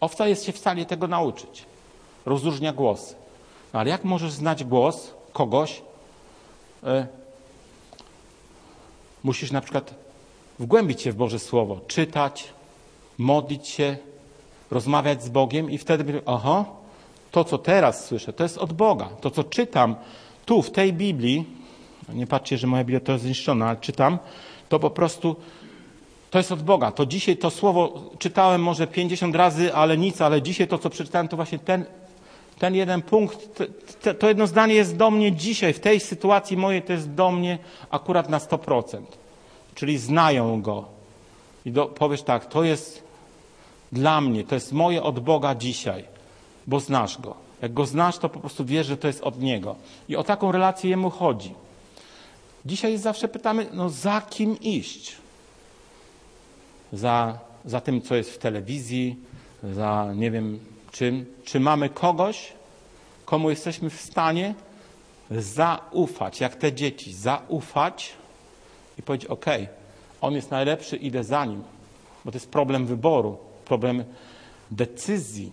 Owca jest się w stanie tego nauczyć. Rozróżnia głosy. No ale jak możesz znać głos kogoś? Y musisz na przykład wgłębić się w Boże Słowo, czytać, modlić się, rozmawiać z Bogiem i wtedy, aha, to co teraz słyszę, to jest od Boga. To co czytam tu, w tej Biblii, nie patrzcie, że moja Biblia to jest zniszczona, ale czytam, to po prostu to jest od Boga. To dzisiaj to słowo czytałem może 50 razy, ale nic, ale dzisiaj to, co przeczytałem, to właśnie ten, ten jeden punkt, to, to jedno zdanie jest do mnie dzisiaj, w tej sytuacji mojej to jest do mnie akurat na 100%. Czyli znają Go. I do, powiesz tak, to jest dla mnie, to jest moje od Boga dzisiaj, bo znasz Go. Jak Go znasz, to po prostu wiesz, że to jest od Niego. I o taką relację Jemu chodzi. Dzisiaj zawsze pytamy, no za kim iść? Za, za tym, co jest w telewizji, za nie wiem czym. Czy mamy kogoś, komu jesteśmy w stanie zaufać, jak te dzieci, zaufać i powiedzieć: OK, on jest najlepszy, idę za nim. Bo to jest problem wyboru, problem decyzji.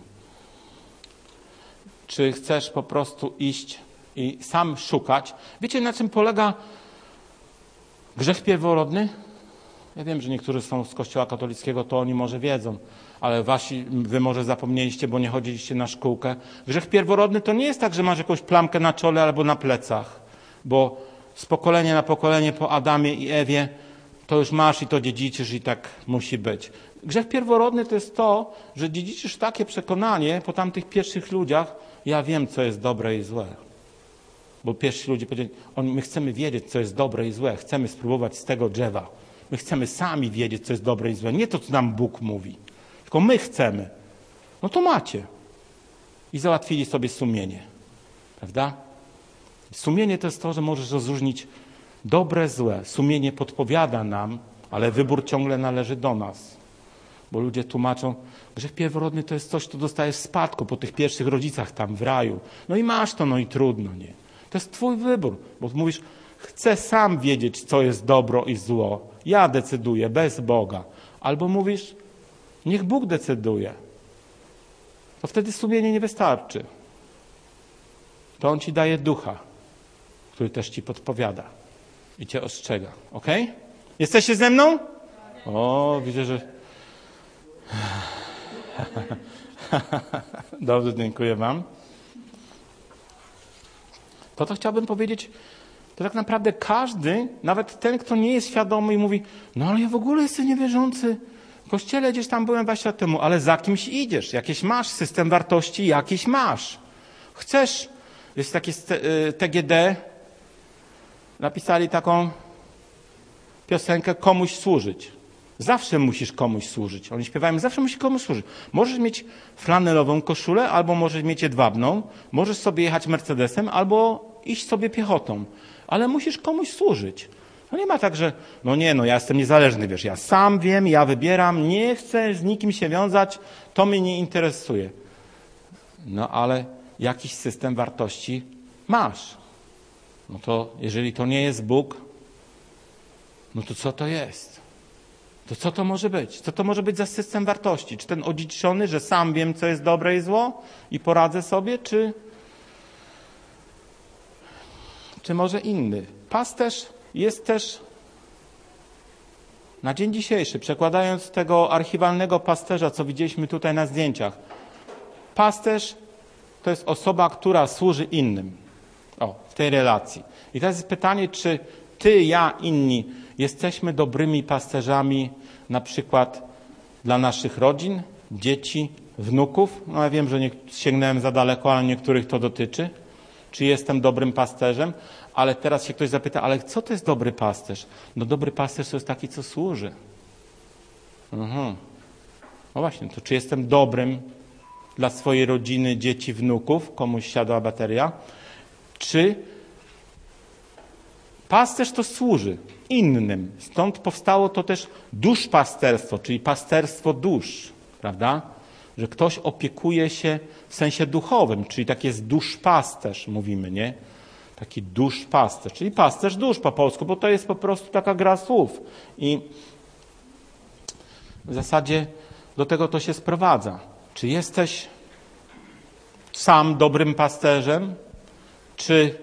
Czy chcesz po prostu iść i sam szukać? Wiecie, na czym polega Grzech pierworodny? Ja wiem, że niektórzy są z Kościoła katolickiego, to oni może wiedzą, ale wasi, wy może zapomnieliście, bo nie chodziliście na szkółkę. Grzech pierworodny to nie jest tak, że masz jakąś plamkę na czole albo na plecach, bo z pokolenia na pokolenie po Adamie i Ewie to już masz i to dziedziczysz i tak musi być. Grzech pierworodny to jest to, że dziedziczysz takie przekonanie po tamtych pierwszych ludziach, ja wiem, co jest dobre i złe. Bo pierwsi ludzie powiedzieli, my chcemy wiedzieć, co jest dobre i złe, chcemy spróbować z tego drzewa. My chcemy sami wiedzieć, co jest dobre i złe. Nie to, co nam Bóg mówi, tylko my chcemy. No to macie. I załatwili sobie sumienie. Prawda? Sumienie to jest to, że możesz rozróżnić dobre, złe. Sumienie podpowiada nam, ale wybór ciągle należy do nas. Bo ludzie tłumaczą, grzech pierworodny to jest coś, co dostajesz w spadku po tych pierwszych rodzicach tam w raju. No i masz to, no i trudno, nie? To jest Twój wybór, bo mówisz, chcę sam wiedzieć, co jest dobro i zło. Ja decyduję bez Boga. Albo mówisz, niech Bóg decyduje. To wtedy sumienie nie wystarczy. To On ci daje ducha, który też ci podpowiada i cię ostrzega. Ok? Jesteście ze mną? O, widzę, że. Dobrze, dziękuję Wam to to chciałbym powiedzieć, to tak naprawdę każdy, nawet ten, kto nie jest świadomy i mówi, no ale ja w ogóle jestem niewierzący, w kościele gdzieś tam byłem 20 lat temu, ale za kimś idziesz, jakieś masz, system wartości jakiś masz. Chcesz, jest takie TGD, y, napisali taką piosenkę komuś służyć. Zawsze musisz komuś służyć. Oni śpiewają, zawsze musisz komuś służyć. Możesz mieć flanelową koszulę, albo możesz mieć jedwabną, możesz sobie jechać Mercedesem, albo iść sobie piechotą, ale musisz komuś służyć. No nie ma tak, że no nie, no ja jestem niezależny, wiesz, ja sam wiem, ja wybieram, nie chcę z nikim się wiązać, to mnie nie interesuje. No ale jakiś system wartości masz. No to jeżeli to nie jest Bóg, no to co to jest? To co to może być? Co to może być za system wartości? Czy ten odziedziczony, że sam wiem, co jest dobre i zło i poradzę sobie, czy czy może inny. Pasterz jest też na dzień dzisiejszy, przekładając tego archiwalnego pasterza, co widzieliśmy tutaj na zdjęciach. Pasterz to jest osoba, która służy innym. O, w tej relacji. I teraz jest pytanie, czy ty, ja, inni jesteśmy dobrymi pasterzami na przykład dla naszych rodzin, dzieci, wnuków? No ja wiem, że nie sięgnąłem za daleko, ale niektórych to dotyczy czy jestem dobrym pasterzem, ale teraz się ktoś zapyta, ale co to jest dobry pasterz? No dobry pasterz to jest taki, co służy. Mhm. No właśnie, to czy jestem dobrym dla swojej rodziny, dzieci, wnuków, komuś siadła bateria, czy pasterz to służy innym. Stąd powstało to też duszpasterstwo, czyli pasterstwo dusz, prawda? Że ktoś opiekuje się w sensie duchowym, czyli tak jest duszpasterz, mówimy, nie? Taki duszpasterz, czyli pasterz dusz po polsku, bo to jest po prostu taka gra słów. I w zasadzie do tego to się sprowadza. Czy jesteś sam dobrym pasterzem? Czy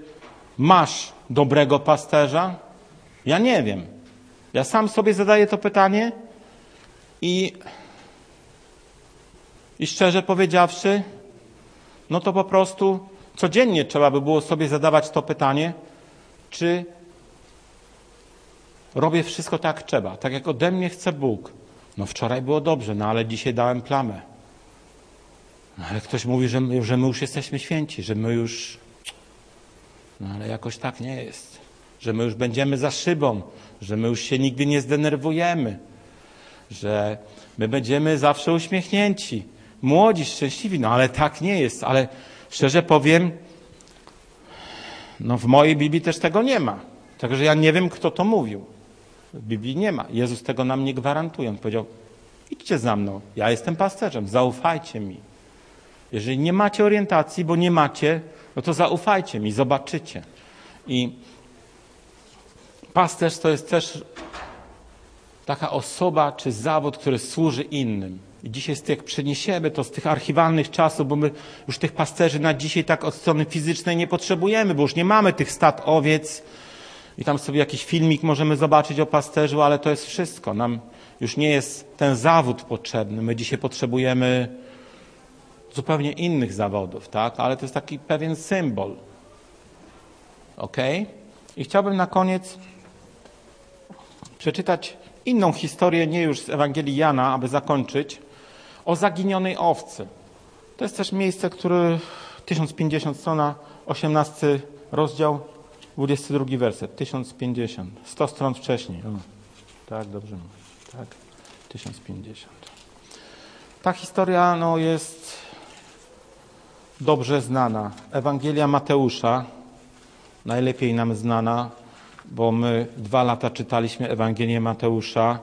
masz dobrego pasterza? Ja nie wiem. Ja sam sobie zadaję to pytanie i, i szczerze powiedziawszy, no to po prostu codziennie trzeba by było sobie zadawać to pytanie, czy robię wszystko tak jak trzeba, tak jak ode mnie chce Bóg. No wczoraj było dobrze, no ale dzisiaj dałem plamę. No ale ktoś mówi, że my, że my już jesteśmy święci, że my już. No ale jakoś tak nie jest. Że my już będziemy za szybą, że my już się nigdy nie zdenerwujemy, że my będziemy zawsze uśmiechnięci, młodzi, szczęśliwi. No ale tak nie jest. Ale szczerze powiem, no w mojej Biblii też tego nie ma. Także ja nie wiem, kto to mówił. W Biblii nie ma. Jezus tego nam nie gwarantuje. On powiedział, idźcie za mną, ja jestem pasterzem, zaufajcie mi. Jeżeli nie macie orientacji, bo nie macie, no to zaufajcie mi, zobaczycie. I pasterz to jest też taka osoba czy zawód, który służy innym. I dzisiaj z tych przeniesiemy to z tych archiwalnych czasów, bo my już tych pasterzy na dzisiaj tak od strony fizycznej nie potrzebujemy, bo już nie mamy tych stad owiec i tam sobie jakiś filmik możemy zobaczyć o pasterzu, ale to jest wszystko. Nam już nie jest ten zawód potrzebny. My dzisiaj potrzebujemy zupełnie innych zawodów, tak? Ale to jest taki pewien symbol. Ok? I chciałbym na koniec przeczytać inną historię, nie już z Ewangelii Jana, aby zakończyć, o zaginionej owcy. To jest też miejsce, które 1050 strona, 18 rozdział, 22 werset, 1050, 100 stron wcześniej. O, tak, dobrze mówię. Tak, 1050. Ta historia no, jest dobrze znana. Ewangelia Mateusza, najlepiej nam znana, bo my dwa lata czytaliśmy Ewangelię Mateusza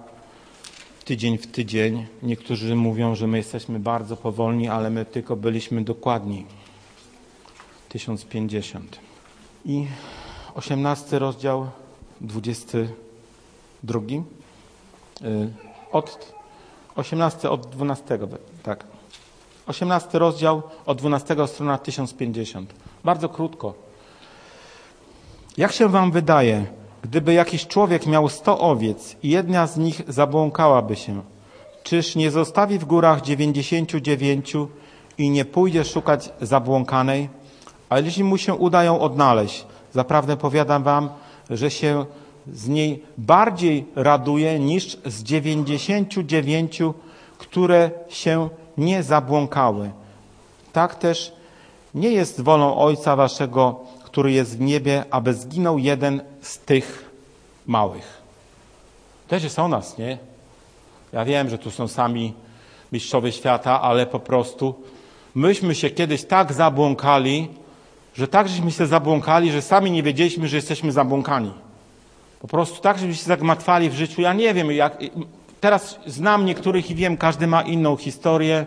tydzień w tydzień. Niektórzy mówią, że my jesteśmy bardzo powolni, ale my tylko byliśmy dokładni. 1050. I 18 rozdział, 22. Y, od 18 od 12, tak. 18 rozdział od 12 strona 1050. Bardzo krótko. Jak się wam wydaje, gdyby jakiś człowiek miał 100 owiec i jedna z nich zabłąkałaby się, czyż nie zostawi w górach 99 i nie pójdzie szukać zabłąkanej? A jeśli mu się uda ją odnaleźć, zaprawdę powiadam wam, że się z niej bardziej raduje niż z 99, które się nie zabłąkały. Tak też nie jest wolą Ojca Waszego, który jest w niebie, aby zginął jeden z tych małych. Też jest o nas, nie? Ja wiem, że tu są sami mistrzowie świata, ale po prostu myśmy się kiedyś tak zabłąkali, że tak żeśmy się zabłąkali, że sami nie wiedzieliśmy, że jesteśmy zabłąkani. Po prostu tak, żebyśmy się zagmatwali w życiu. Ja nie wiem, jak, teraz znam niektórych i wiem, każdy ma inną historię.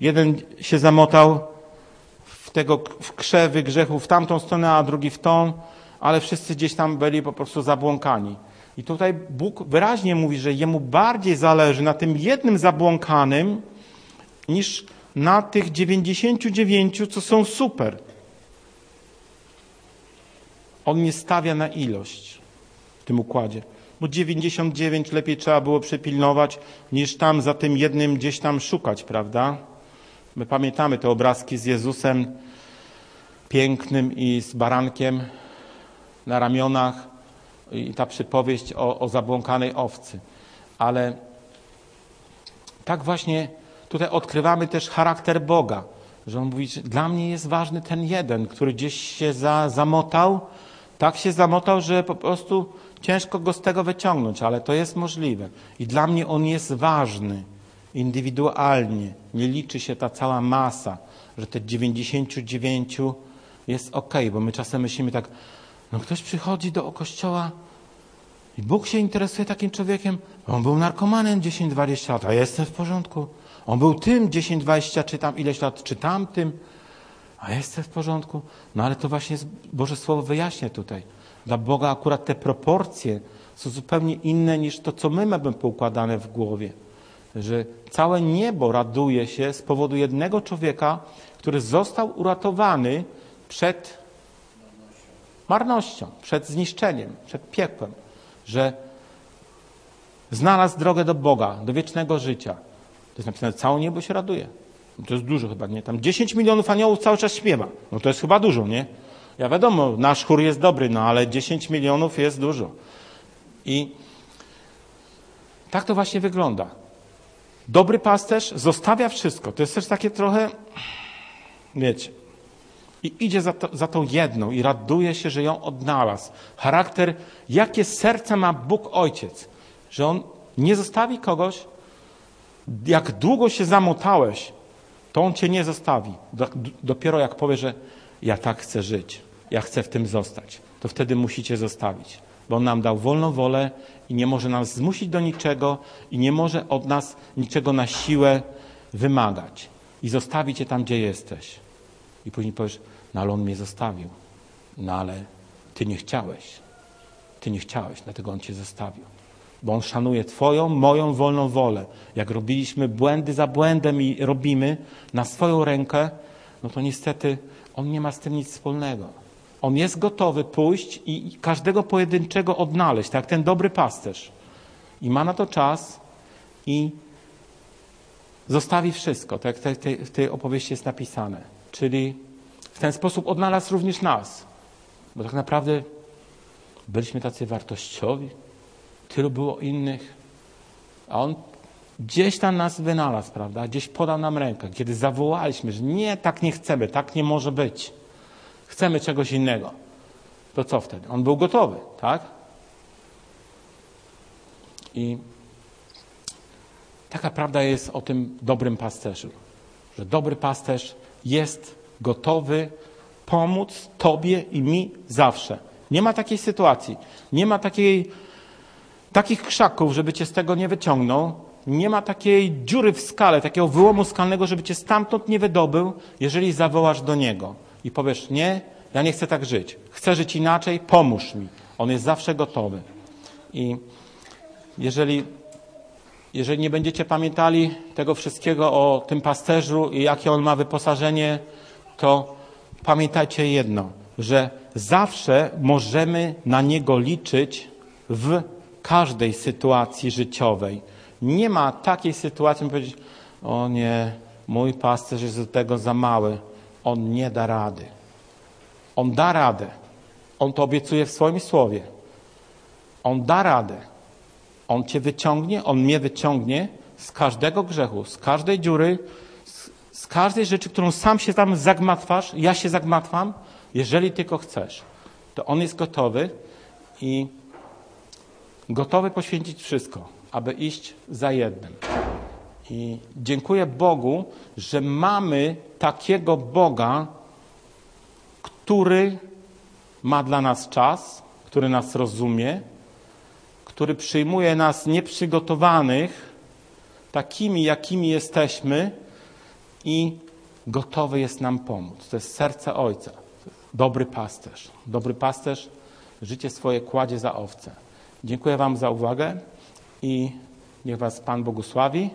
Jeden się zamotał tego w krzewy grzechu w tamtą stronę, a drugi w tą, ale wszyscy gdzieś tam byli po prostu zabłąkani. I tutaj Bóg wyraźnie mówi, że jemu bardziej zależy na tym jednym zabłąkanym, niż na tych 99, co są super. On nie stawia na ilość w tym układzie. Bo 99 lepiej trzeba było przypilnować, niż tam za tym jednym gdzieś tam szukać, prawda? My pamiętamy te obrazki z Jezusem pięknym i z barankiem na ramionach i ta przypowieść o, o zabłąkanej owcy. Ale tak właśnie tutaj odkrywamy też charakter Boga, że On mówi, że dla mnie jest ważny ten jeden, który gdzieś się za, zamotał, tak się zamotał, że po prostu ciężko go z tego wyciągnąć, ale to jest możliwe. I dla mnie on jest ważny indywidualnie. Nie liczy się ta cała masa, że te 99 jest ok, bo my czasem myślimy tak, no ktoś przychodzi do kościoła i Bóg się interesuje takim człowiekiem. On był narkomanem 10-20 lat, a jestem w porządku. On był tym 10-20 czy tam ileś lat, czy tamtym a jestem w porządku. No ale to właśnie Boże Słowo wyjaśnia tutaj. Dla Boga akurat te proporcje są zupełnie inne niż to, co my mamy poukładane w głowie. Że całe niebo raduje się z powodu jednego człowieka, który został uratowany przed marnością, przed zniszczeniem, przed piekłem. Że znalazł drogę do Boga, do wiecznego życia. To jest napisane, całe niebo się raduje. To jest dużo chyba, nie? Tam 10 milionów aniołów cały czas śpiewa. No to jest chyba dużo, nie? Ja wiadomo, nasz chór jest dobry, no ale 10 milionów jest dużo. I tak to właśnie wygląda. Dobry pasterz zostawia wszystko. To jest też takie trochę, wiecie, i idzie za, to, za tą jedną i raduje się, że ją odnalazł. Charakter, jakie serce ma Bóg Ojciec, że On nie zostawi kogoś, jak długo się zamotałeś, to On cię nie zostawi. Dopiero jak powie, że ja tak chcę żyć, ja chcę w tym zostać, to wtedy musicie zostawić. Bo On nam dał wolną wolę i nie może nas zmusić do niczego i nie może od nas niczego na siłę wymagać. I zostawi cię tam, gdzie jesteś. I później powiesz, no ale On mnie zostawił. No ale Ty nie chciałeś. Ty nie chciałeś, dlatego On Cię zostawił bo On szanuje Twoją, moją wolną wolę. Jak robiliśmy błędy za błędem i robimy na swoją rękę, no to niestety On nie ma z tym nic wspólnego. On jest gotowy pójść i każdego pojedynczego odnaleźć, tak jak ten dobry pasterz. I ma na to czas i zostawi wszystko, tak jak w tej opowieści jest napisane. Czyli w ten sposób odnalazł również nas. Bo tak naprawdę byliśmy tacy wartościowi, tylu było innych. A On gdzieś tam nas wynalazł, prawda? Gdzieś podał nam rękę, kiedy zawołaliśmy, że nie, tak nie chcemy, tak nie może być. Chcemy czegoś innego. To co wtedy? On był gotowy, tak? I taka prawda jest o tym dobrym pasterzu, że dobry pasterz jest gotowy pomóc Tobie i mi zawsze. Nie ma takiej sytuacji, nie ma takiej takich krzaków, żeby cię z tego nie wyciągnął. Nie ma takiej dziury w skale, takiego wyłomu skalnego, żeby cię stamtąd nie wydobył, jeżeli zawołasz do niego i powiesz: Nie, ja nie chcę tak żyć. Chcę żyć inaczej, pomóż mi. On jest zawsze gotowy. I jeżeli, jeżeli nie będziecie pamiętali tego wszystkiego o tym pasterzu i jakie on ma wyposażenie, to pamiętajcie jedno, że zawsze możemy na niego liczyć w każdej sytuacji życiowej. Nie ma takiej sytuacji, by powiedzieć, o nie, mój pasterz jest do tego za mały. On nie da rady. On da radę. On to obiecuje w swoim słowie. On da radę. On cię wyciągnie, on mnie wyciągnie z każdego grzechu, z każdej dziury, z, każdej rzeczy, którą sam się tam zagmatwasz, ja się zagmatwam, jeżeli tylko chcesz. To on jest gotowy i gotowy poświęcić wszystko, aby iść za jednym. I dziękuję Bogu, że mamy takiego Boga, który ma dla nas czas, który nas rozumie, który przyjmuje nas nieprzygotowanych, takimi, jakimi jesteśmy i gotowy jest nam pomóc. To jest serce Ojca. Dobry pasterz. Dobry pasterz życie swoje kładzie za owce. Dziękuję Wam za uwagę i niech Was Pan błogosławi.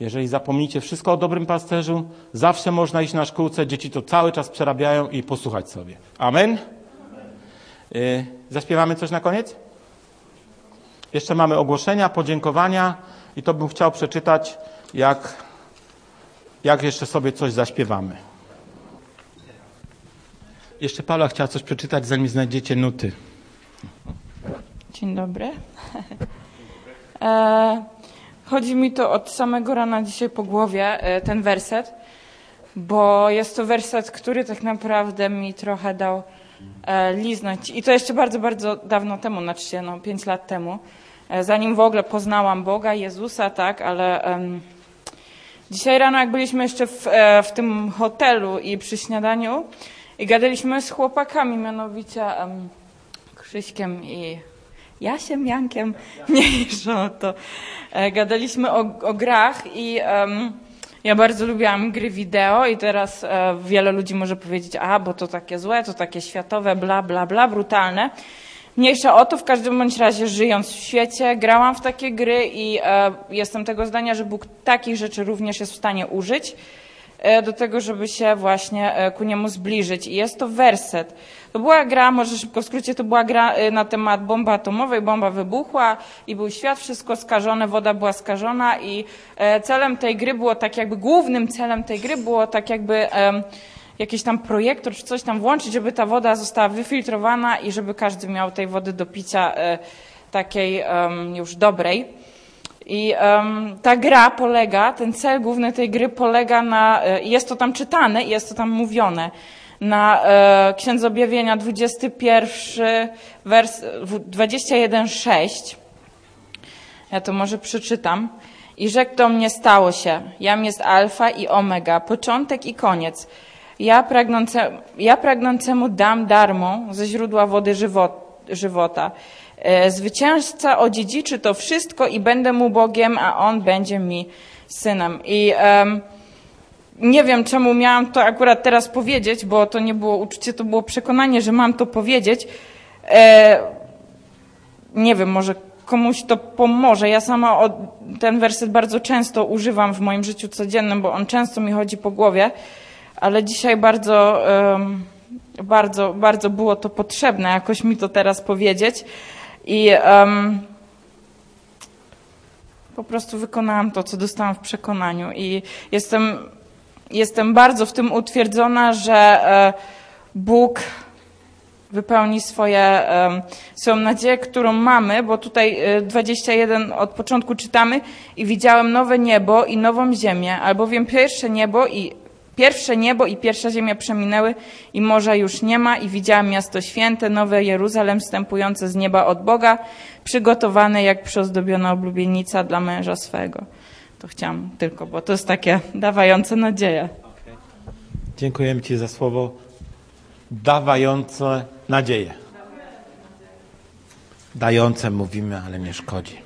Jeżeli zapomnicie wszystko o dobrym pasterzu, zawsze można iść na szkółce, dzieci to cały czas przerabiają i posłuchać sobie. Amen. Y, zaśpiewamy coś na koniec? Jeszcze mamy ogłoszenia, podziękowania i to bym chciał przeczytać, jak, jak jeszcze sobie coś zaśpiewamy. Jeszcze Paula chciała coś przeczytać, zanim znajdziecie nuty. Dzień dobry. E, chodzi mi to od samego rana dzisiaj po głowie, e, ten werset, bo jest to werset, który tak naprawdę mi trochę dał e, liznąć. I to jeszcze bardzo, bardzo dawno temu, znaczy no, pięć lat temu, zanim w ogóle poznałam Boga, Jezusa, tak, ale dzisiaj rano, jak byliśmy jeszcze w, w tym hotelu i przy śniadaniu i gadaliśmy z chłopakami, mianowicie um, Krzyśkiem i Jasiem, Jankiem, mniejsza o to. E, gadaliśmy o, o grach i um, ja bardzo lubiłam gry wideo i teraz e, wiele ludzi może powiedzieć, a bo to takie złe, to takie światowe, bla, bla, bla, brutalne. Mniejsza o to, w każdym bądź razie żyjąc w świecie, grałam w takie gry i e, jestem tego zdania, że Bóg takich rzeczy również jest w stanie użyć. e, do tego, żeby się właśnie e, ku niemu zbliżyć. I jest to werset. To była gra, może szybko w skrócie, to była gra e, na temat bomby atomowej, bomba wybuchła i był świat, wszystko skażone, woda była skażona i e, celem tej gry było tak jakby, głównym celem tej gry było tak jakby em, jakiś tam projektor czy coś tam włączyć, żeby ta woda została wyfiltrowana i żeby każdy miał tej wody do picia e, takiej już dobrej. I ta gra polega, ten cel główny tej gry polega na, e, jest to tam czytane i jest to tam mówione, na e, Księdze Objawienia 21, wers, w- 21,6. Ja to może przeczytam. I rzekł do mnie, stało się. Jam jest alfa i omega, początek i koniec. Ja, pragnące, ja pragnącemu dam darmo ze źródła wody żywot, żywota. E, Zwycięzca odziedziczy to wszystko i będę mu Bogiem, a on będzie mi synem. I em, nie wiem, czemu miałam to akurat teraz powiedzieć, bo to nie było uczucie, to było przekonanie, że mam to powiedzieć. E, nie wiem, może komuś to pomoże. Ja sama ten werset bardzo często używam w moim życiu codziennym, bo on często mi chodzi po głowie, ale dzisiaj bardzo, bardzo, bardzo było to potrzebne, jakoś mi to teraz powiedzieć. I em, po prostu wykonałam to, co dostałam w przekonaniu. I jestem, jestem bardzo w tym utwierdzona, że e, Bóg wypełni swoje, swoją nadzieję, którą mamy, bo tutaj e, 21 od początku czytamy i widziałem nowe niebo i nową ziemię, albowiem pierwsze niebo i pierwsze niebo i pierwsza ziemia przeminęły i morza już nie ma i widziałem miasto święte, nowe Jeruzalem wstępujące z nieba od Boga, przygotowane jak przyozdobiona oblubienica dla męża swego. To chciałam tylko, bo to jest takie dawające nadzieję. Dziękujemy Ci za słowo dawające nadzieję. Dające mówimy, ale nie szkodzi.